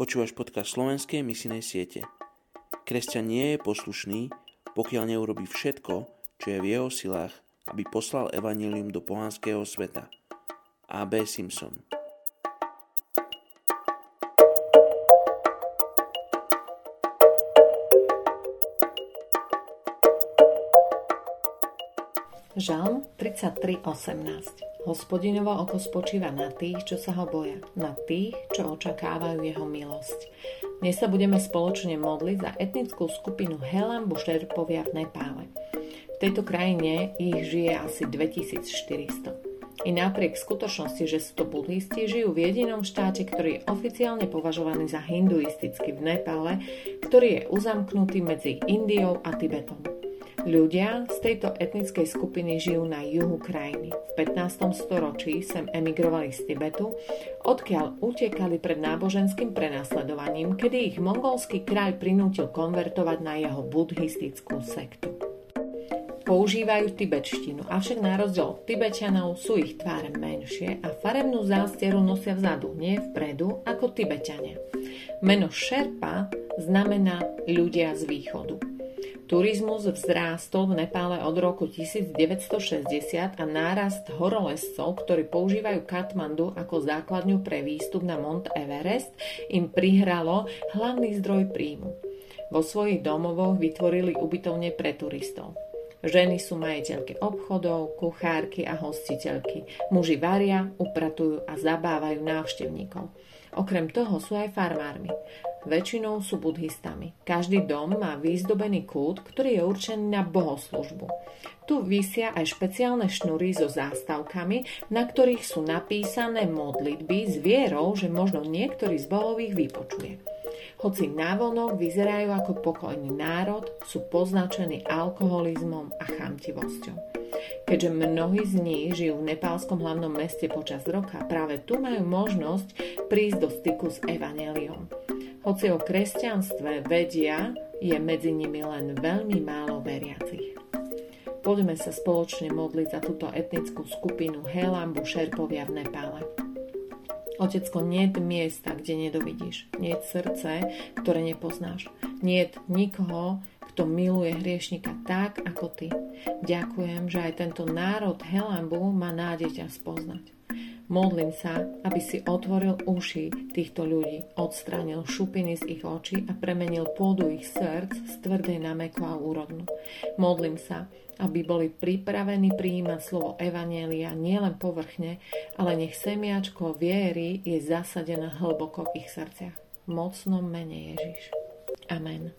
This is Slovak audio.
Počúvaš podcast slovenskej misijnej siete. Kresťan nie je poslušný, pokiaľ neurobi všetko, čo je v jeho silách, aby poslal evanílium do pohanského sveta. A.B. Simpson Žalm 33.18 Hospodinovo oko spočíva na tých, čo sa ho boja, na tých, čo očakávajú jeho milosť. Dnes sa budeme spoločne modliť za etnickú skupinu Helam Bušerpovia v Nepále. V tejto krajine ich žije asi 2400. I napriek skutočnosti, že sú to budhisti, žijú v jedinom štáte, ktorý je oficiálne považovaný za hinduistický v Nepále, ktorý je uzamknutý medzi Indiou a Tibetom. Ľudia z tejto etnickej skupiny žijú na juhu krajiny. V 15. storočí sem emigrovali z Tibetu, odkiaľ utekali pred náboženským prenasledovaním, kedy ich mongolský kráľ prinútil konvertovať na jeho buddhistickú sektu. Používajú tibetštinu, avšak na rozdiel od Tibetanov sú ich tváre menšie a farebnú zástieru nosia vzadu, nie vpredu, ako Tibetania. Meno Šerpa znamená ľudia z východu. Turizmus vzrástol v Nepále od roku 1960 a nárast horolescov, ktorí používajú Katmandu ako základňu pre výstup na Mont Everest, im prihralo hlavný zdroj príjmu. Vo svojich domovoch vytvorili ubytovne pre turistov. Ženy sú majiteľky obchodov, kuchárky a hostiteľky. Muži varia, upratujú a zabávajú návštevníkov. Okrem toho sú aj farmármi. Väčšinou sú buddhistami. Každý dom má výzdobený kút, ktorý je určený na bohoslužbu. Tu vysia aj špeciálne šnúry so zástavkami, na ktorých sú napísané modlitby s vierou, že možno niektorý z bohov ich vypočuje. Hoci návonok vyzerajú ako pokojný národ, sú poznačení alkoholizmom a chamtivosťou. Keďže mnohí z nich žijú v nepálskom hlavnom meste počas roka, práve tu majú možnosť prísť do styku s evaneliom. Hoci o kresťanstve vedia, je medzi nimi len veľmi málo veriacich. Poďme sa spoločne modliť za túto etnickú skupinu Helambu Šerpovia v Nepále. Otecko, nie je miesta, kde nedovidíš. Nie je srdce, ktoré nepoznáš. Nie je nikoho, kto miluje hriešnika tak, ako ty. Ďakujem, že aj tento národ Helambu má nádej ťa spoznať. Modlím sa, aby si otvoril uši týchto ľudí, odstránil šupiny z ich očí a premenil pôdu ich srdc z tvrdej na mekú a úrodnú. Modlím sa, aby boli pripravení prijímať slovo Evanielia nielen povrchne, ale nech semiačko viery je zasadené hlboko v ich srdciach. Mocnom mene Ježiš. Amen.